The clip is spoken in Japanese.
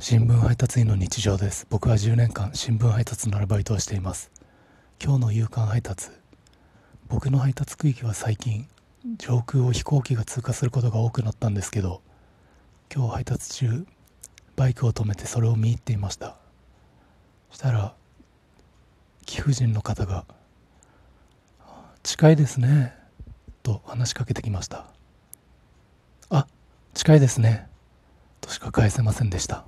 新聞配達員の日常です。僕は10年間新聞配達のアルバイトをしています。今日の夕刊配達。僕の配達区域は最近上空を飛行機が通過することが多くなったんですけど今日配達中バイクを止めてそれを見入っていました。したら貴婦人の方が「近いですね」と話しかけてきました「あ近いですね」としか返せませんでした。